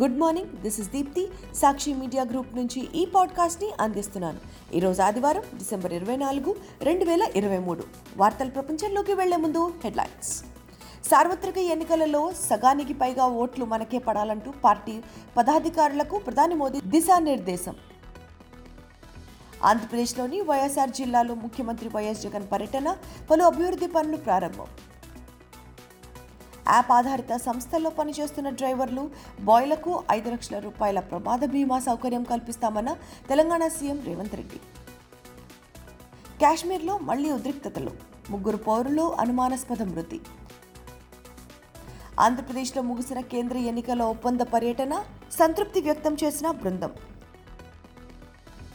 Good morning this is Deepti Sakshi media group నుంచి ఈ పాడ్కాస్ట్ని అందిస్తున్నాను. ఈరోజు ఆదివారం డిసెంబర్ ఇరవై నాలుగు రెండు వేల ఇరవై మూడు. వార్తల ప్రపంచంలోకి వెళ్ళే ముందు హెడ్లైన్స్. సార్వత్రిక ఎన్నికలలో సగానికి పైగా ఓట్లు మనకే పడాలంటూ పార్టీ పదాధికారులకు ప్రధాని మోదీ దిశానిర్దేశం. ఆంధ్రప్రదేశ్లోని వైఎస్ఆర్ జిల్లాలో ముఖ్యమంత్రి వైఎస్ జగన్ పర్యటన పలు అభివృద్ధి పనులు ప్రారంభం. యాప్ ఆధారిత సంస్థల్లో పనిచేస్తున్న డ్రైవర్లు బాయ్లకు ఐదు లక్షల రూపాయల ప్రమాద బీమా సౌకర్యం కల్పిస్తామన్న తెలంగాణ సీఎం రేవంత్ రెడ్డి. కాశ్మీర్లో మళ్ళీ ఉద్రిక్తతలు ముగ్గురు పౌరులు అనుమానాస్పద మృతి. ఆంధ్రప్రదేశ్లో ముగిసిన కేంద్ర ఎన్నికల ఒప్పంద పర్యటన సంతృప్తి వ్యక్తం చేసిన బృందం.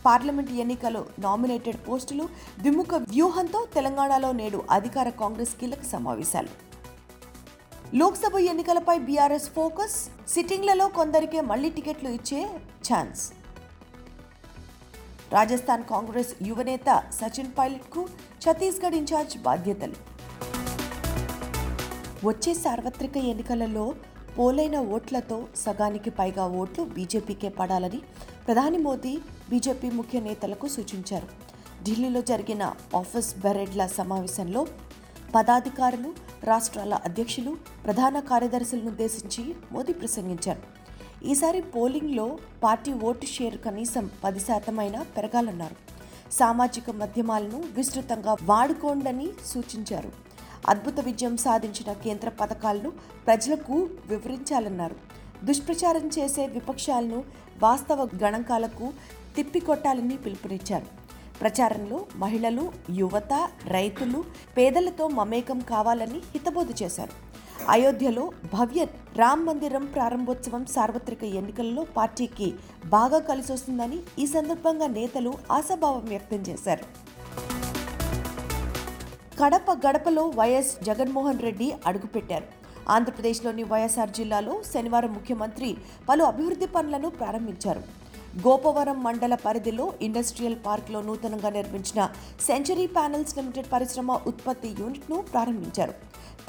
పార్లమెంట్ ఎన్నికలు నామినేటెడ్ పోస్టులు ద్విముఖ వ్యూహంతో తెలంగాణలో నేడు అధికార కాంగ్రెస్ కీలక సమావేశాలు. లోక్సభ ఎన్నికలపై బీఆర్ఎస్ ఫోకస్ సిట్టింగ్లలో కొందరికే మళ్ళీ టికెట్లు ఇచ్చే ఛాన్స్. రాజస్థాన్ కాంగ్రెస్ యువనేత సచిన్ పైలట్కు ఛత్తీస్గఢ్ ఇన్ఛార్జ్ బాధ్యతలు. వచ్చే సార్వత్రిక ఎన్నికలలో పోలైన ఓట్లతో సగానికి పైగా ఓట్లు బీజేపీకే పడాలని ప్రధాని మోదీ బీజేపీ ముఖ్య నేతలకు సూచించారు. ఢిల్లీలో జరిగిన ఆఫీస్ బెరెడ్ల సమావేశంలో పదాధికారులు రాష్ట్రాల అధ్యక్షులు ప్రధాన కార్యదర్శులను ఉద్దేశించి మోదీ ప్రసంగించారు. ఈసారి పోలింగ్లో పార్టీ ఓటు షేర్ కనీసం పది శాతమైనా పెరగాలన్నారు. సామాజిక మాధ్యమాలను విస్తృతంగా వాడుకోండని సూచించారు. అద్భుత విజయం సాధించిన కేంద్ర పథకాలను ప్రజలకు వివరించాలన్నారు. దుష్ప్రచారం చేసే విపక్షాలను వాస్తవ గణాంకాలకు తిప్పికొట్టాలని పిలుపునిచ్చారు. ప్రచారంలో మహిళలు యువత రైతులు పేదలతో మమేకం కావాలని హితబోధ చేశారు. అయోధ్యలో భవ్య రామ్ మందిరం ప్రారంభోత్సవం సార్వత్రిక ఎన్నికల్లో పార్టీకి బాగా కలిసొస్తుందని ఈ సందర్భంగా నేతలు ఆశాభావం వ్యక్తం చేశారు. కడప గడపలో వైఎస్ జగన్మోహన్ రెడ్డి అడుగుపెట్టారు. ఆంధ్రప్రదేశ్లోని వైఎస్ఆర్ జిల్లాలో శనివారం ముఖ్యమంత్రి పలు అభివృద్ధి పనులను ప్రారంభించారు. గోపవరం మండల పరిధిలో ఇండస్ట్రియల్ పార్క్లో నూతనంగా నిర్మించిన సెంచరీ ప్యానెల్స్ లిమిటెడ్ పరిశ్రమ ఉత్పత్తి యూనిట్ను ప్రారంభించారు.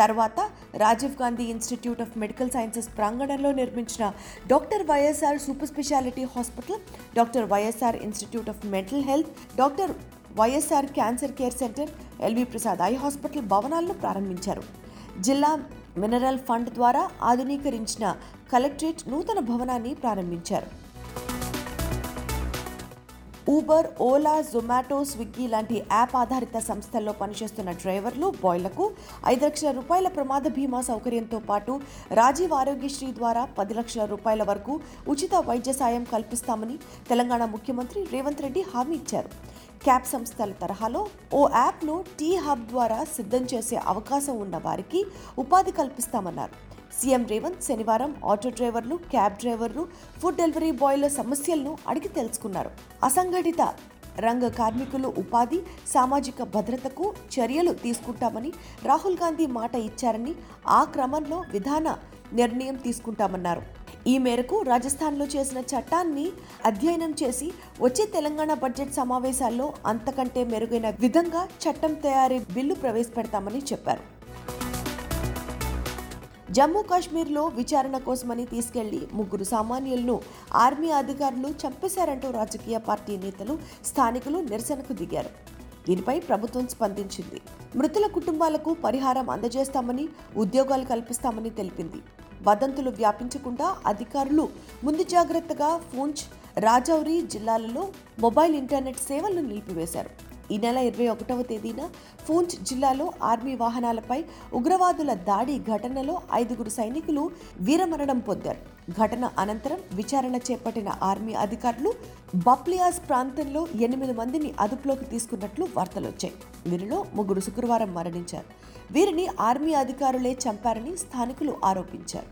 తర్వాత Rajiv Gandhi institute of medical sciences ప్రాంగణంలో నిర్మించిన doctor YSR super speciality hospital doctor YSR institute of mental health doctor YSR cancer care centre LV Prasad eye hospital భవనాలను ప్రారంభించారు. జిల్లా మినరల్ ఫండ్ ద్వారా ఆధునీకరించిన కలెక్టరేట్ నూతన భవనాన్ని ప్రారంభించారు. ఊబర్ ఓలా జొమాటో స్విగ్గీ లాంటి యాప్ ఆధారిత సంస్థల్లో పనిచేస్తున్న డ్రైవర్లు బాయ్లకు ఐదు లక్షల రూపాయల ప్రమాద బీమా సౌకర్యంతో పాటు రాజీవ్ ఆరోగ్యశ్రీ ద్వారా పది లక్షల రూపాయల వరకు ఉచిత వైద్య సాయం కల్పిస్తామని తెలంగాణ ముఖ్యమంత్రి రేవంత్ రెడ్డి హామీ ఇచ్చారు. క్యాబ్ సంస్థల తరహాలో ఓ యాప్ను టీ హబ్ ద్వారా సిద్ధం చేసే అవకాశం ఉన్న వారికి ఉపాధి కల్పిస్తామన్నారు. సీఎం రేవంత్ శనివారం ఆటో డ్రైవర్లు క్యాబ్ డ్రైవర్లు ఫుడ్ డెలివరీ బాయ్ల సమస్యలను అడిగి తెలుసుకున్నారు. అసంఘటిత రంగ కార్మికులు ఉపాధి సామాజిక భద్రతకు చర్యలు తీసుకుంటామని రాహుల్ గాంధీ మాట ఇచ్చారని ఆ క్రమంలో విధాన నిర్ణయం తీసుకుంటామన్నారు. ఈ మేరకు రాజస్థాన్లో చేసిన చట్టాన్ని అధ్యయనం చేసి వచ్చే తెలంగాణ బడ్జెట్ సమావేశాల్లో అంతకంటే మెరుగైన విధంగా చట్టం తయారీ బిల్లు ప్రవేశపెడతామని చెప్పారు. జమ్మూ కాశ్మీర్లో విచారణ కోసమని తీసుకెళ్ళి ముగ్గురు సామాన్యులను ఆర్మీ అధికారులు చంపేశారంటూ రాజకీయ పార్టీ నేతలు స్థానికులు నిరసనకు దిగారు. దీనిపై ప్రభుత్వం స్పందించింది. మృతుల కుటుంబాలకు పరిహారం అందజేస్తామని ఉద్యోగాలు కల్పిస్తామని తెలిపింది. వదంతులు వ్యాపించకుండా అధికారులు ముందు జాగ్రత్తగా పూంచ్ రాజౌరి జిల్లాలలో మొబైల్ ఇంటర్నెట్ సేవలను నిలిపివేశారు. ఈ నెల ఇరవై ఒకటవ తేదీన పూంచ్ జిల్లాలో ఆర్మీ వాహనాలపై ఉగ్రవాదుల దాడి ఘటనలో ఐదుగురు సైనికులు వీరమరణం పొందారు. ఘటన అనంతరం విచారణ చేపట్టిన ఆర్మీ అధికారులు బప్లియాస్ ప్రాంతంలో ఎనిమిది మందిని అదుపులోకి తీసుకున్నట్లు వార్తలొచ్చాయి. వీరిలో ముగ్గురు శుక్రవారం మరణించారు. వీరిని ఆర్మీ అధికారులే చంపారని స్థానికులు ఆరోపించారు.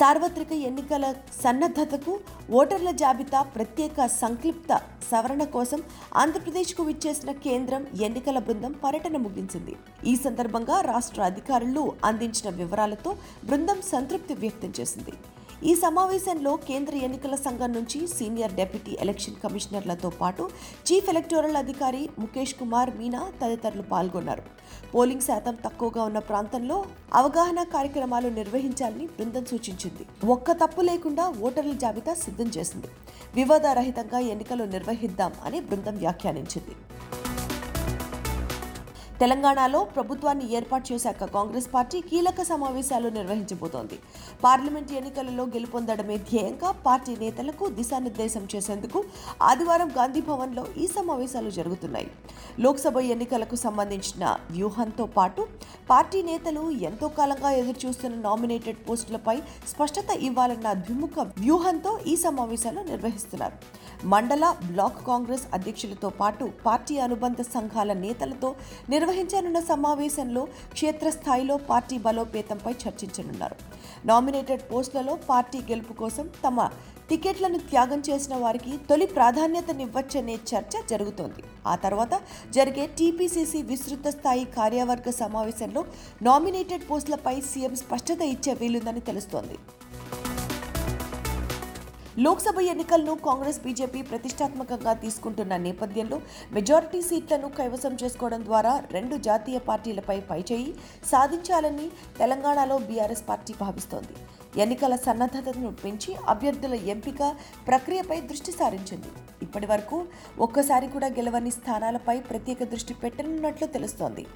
సార్వత్రిక ఎన్నికల సన్నద్ధతకు ఓటర్ల జాబితా ప్రత్యేక సంక్లిప్త సవరణ కోసం ఆంధ్రప్రదేశ్కు విచ్చేసిన కేంద్రం ఎన్నికల బృందం పర్యటన ముగించింది. ఈ సందర్భంగా రాష్ట్ర అధికారులు అందించిన వివరాలతో బృందం సంతృప్తి వ్యక్తం చేసింది. ఈ సమావేశంలో కేంద్ర ఎన్నికల సంఘం నుంచి సీనియర్ డెప్యూటీ ఎలక్షన్ కమిషనర్లతో పాటు చీఫ్ ఎలక్టోరల్ అధికారి ముఖేష్ కుమార్ మీనా తదితరులు పాల్గొన్నారు. పోలింగ్ శాతం తక్కువగా ఉన్న ప్రాంతంలో అవగాహన కార్యక్రమాలు నిర్వహించాలని బృందం సూచించింది. ఒక్క తప్పు లేకుండా ఓటర్ల జాబితా సిద్ధం చేసింది. వివాదరహితంగా ఎన్నికలు నిర్వహిద్దాం అని బృందం వ్యాఖ్యానించింది. తెలంగాణలో ప్రభుత్వాన్ని ఏర్పాటు చేశాక కాంగ్రెస్ పార్టీ కీలక సమావేశాలు నిర్వహించబోతోంది. పార్లమెంట్ ఎన్నికలలో గెలుపొందడమే ధ్యేయంగా పార్టీ నేతలకు దిశానిర్దేశం చేసేందుకు ఆదివారం గాంధీ భవన్లో ఈ సమావేశాలు జరుగుతున్నాయి. లోక్సభ ఎన్నికలకు సంబంధించిన వ్యూహంతో పాటు పార్టీ నేతలు ఎంతో కాలంగా ఎదురుచూస్తున్న నామినేటెడ్ పోస్టులపై స్పష్టత ఇవ్వాలన్న ద్విముఖ వ్యూహంతో ఈ సమావేశాలు నిర్వహిస్తున్నారు. మండల బ్లాక్ కాంగ్రెస్ అధ్యక్షులతో పాటు పార్టీ అనుబంధ సంఘాల నేతలతో నిర్వహించనున్న సమావేశంలో క్షేత్రస్థాయిలో పార్టీ బలోపేతంపై చర్చించనున్నారు. నామినేటెడ్ పోస్టులలో పార్టీ గెలుపు కోసం తమ టికెట్లను త్యాగం చేసిన వారికి తొలి ప్రాధాన్యతనివ్వచ్చనే చర్చ జరుగుతోంది. ఆ తర్వాత జరిగే టీపీసీసీ విస్తృత స్థాయి కార్యవర్గ సమావేశంలో నామినేటెడ్ పోస్టులపై సీఎం స్పష్టత ఇచ్చే వీలుందని తెలుస్తోంది. లోక్సభ ఎన్నికలను కాంగ్రెస్ బీజేపీ ప్రతిష్టాత్మకంగా తీసుకుంటున్న నేపథ్యంలో మెజారిటీ సీట్లను కైవసం చేసుకోవడం ద్వారా రెండు జాతీయ పార్టీలపై పైచేయి సాధించాలని తెలంగాణలో బీఆర్ఎస్ పార్టీ భావిస్తోంది. ఎన్నికల సన్నద్ధతను పెంచి అభ్యర్థుల ఎంపిక ప్రక్రియపై దృష్టి సారించింది. ఇప్పటి వరకు ఒక్కసారి కూడా గెలవని స్థానాలపై ప్రత్యేక దృష్టి పెట్టనున్నట్లు తెలుస్తోంది.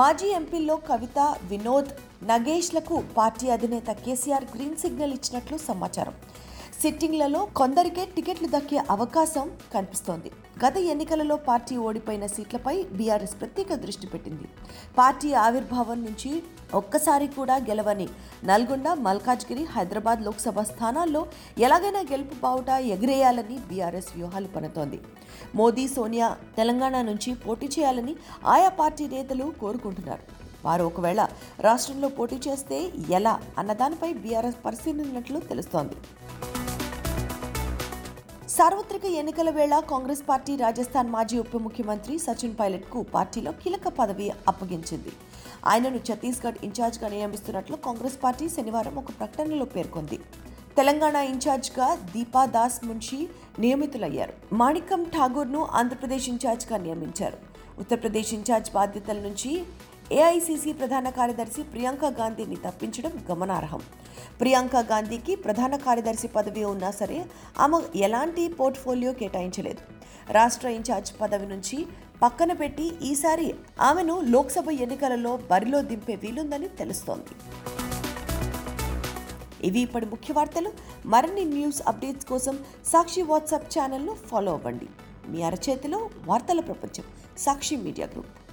మాజీ ఎంపీల్లో కవిత వినోద్ నగేష్లకు పార్టీ అధినేత కేసీఆర్ గ్రీన్ సిగ్నల్ ఇచ్చినట్లు సమాచారం. సిట్టింగ్లలో కొందరికే టికెట్లు దక్కే అవకాశం కనిపిస్తోంది. గత ఎన్నికలలో పార్టీ ఓడిపోయిన సీట్లపై బీఆర్ఎస్ ప్రత్యేక దృష్టి పెట్టింది. పార్టీ ఆవిర్భావం నుంచి ఒక్కసారి కూడా గెలవని నల్గొండ మల్కాజ్గిరి హైదరాబాద్ లోక్సభ స్థానాల్లో ఎలాగైనా గెలుపు బావుట ఎగిరేయాలని బీఆర్ఎస్ వ్యూహాలు పనుతోంది మోదీ సోనియా తెలంగాణ నుంచి పోటీ చేయాలని ఆయా పార్టీ నేతలు కోరుకుంటున్నారు. వారు ఒకవేళ రాష్ట్రంలో పోటీ చేస్తే ఎలా అన్నదానిపై బీఆర్ఎస్ పరిశీలించినట్లు తెలుస్తోంది. సార్వత్రిక ఎన్నికల వేళ కాంగ్రెస్ పార్టీ రాజస్థాన్ మాజీ ఉప ముఖ్యమంత్రి సచిన్ పైలట్కు పార్టీలో కీలక పదవి అప్పగించింది. ఆయనను ఛత్తీస్గఢ్ ఇన్ఛార్జ్గా నియమిస్తున్నట్లు కాంగ్రెస్ పార్టీ శనివారం ఒక ప్రకటనలో పేర్కొంది. తెలంగాణ ఇన్ఛార్జ్గా దీపా దాస్ మున్షి నియమితులయ్యారు. మాణికం ఠాగూర్ను ఆంధ్రప్రదేశ్ ఇన్ఛార్జ్గా నియమించారు. ఉత్తరప్రదేశ్ ఇన్ఛార్జ్ బాధ్యతల నుంచి ఏఐసిసి ప్రధాన కార్యదర్శి ప్రియాంక గాంధీని తప్పించడం గమనార్హం. ప్రియాంక గాంధీకి ప్రధాన కార్యదర్శి పదవి ఉన్నా సరే ఆమె ఎలాంటి పోర్ట్ఫోలియో కేటాయించలేదు. రాష్ట్ర ఇన్ఛార్జ్ పదవి నుంచి పక్కన పెట్టి ఈసారి ఆమెను లోక్సభ ఎన్నికలలో బరిలో దింపే వీలుందని తెలుస్తోంది. ఇవి ఇప్పటి ముఖ్య వార్తలు. మరిన్ని న్యూస్ అప్డేట్స్ కోసం సాక్షి వాట్సాప్ ఛానల్ను ఫాలో అవ్వండి. మీ అరచేతిలో వార్తల ప్రపంచం సాక్షి మీడియా గ్రూప్.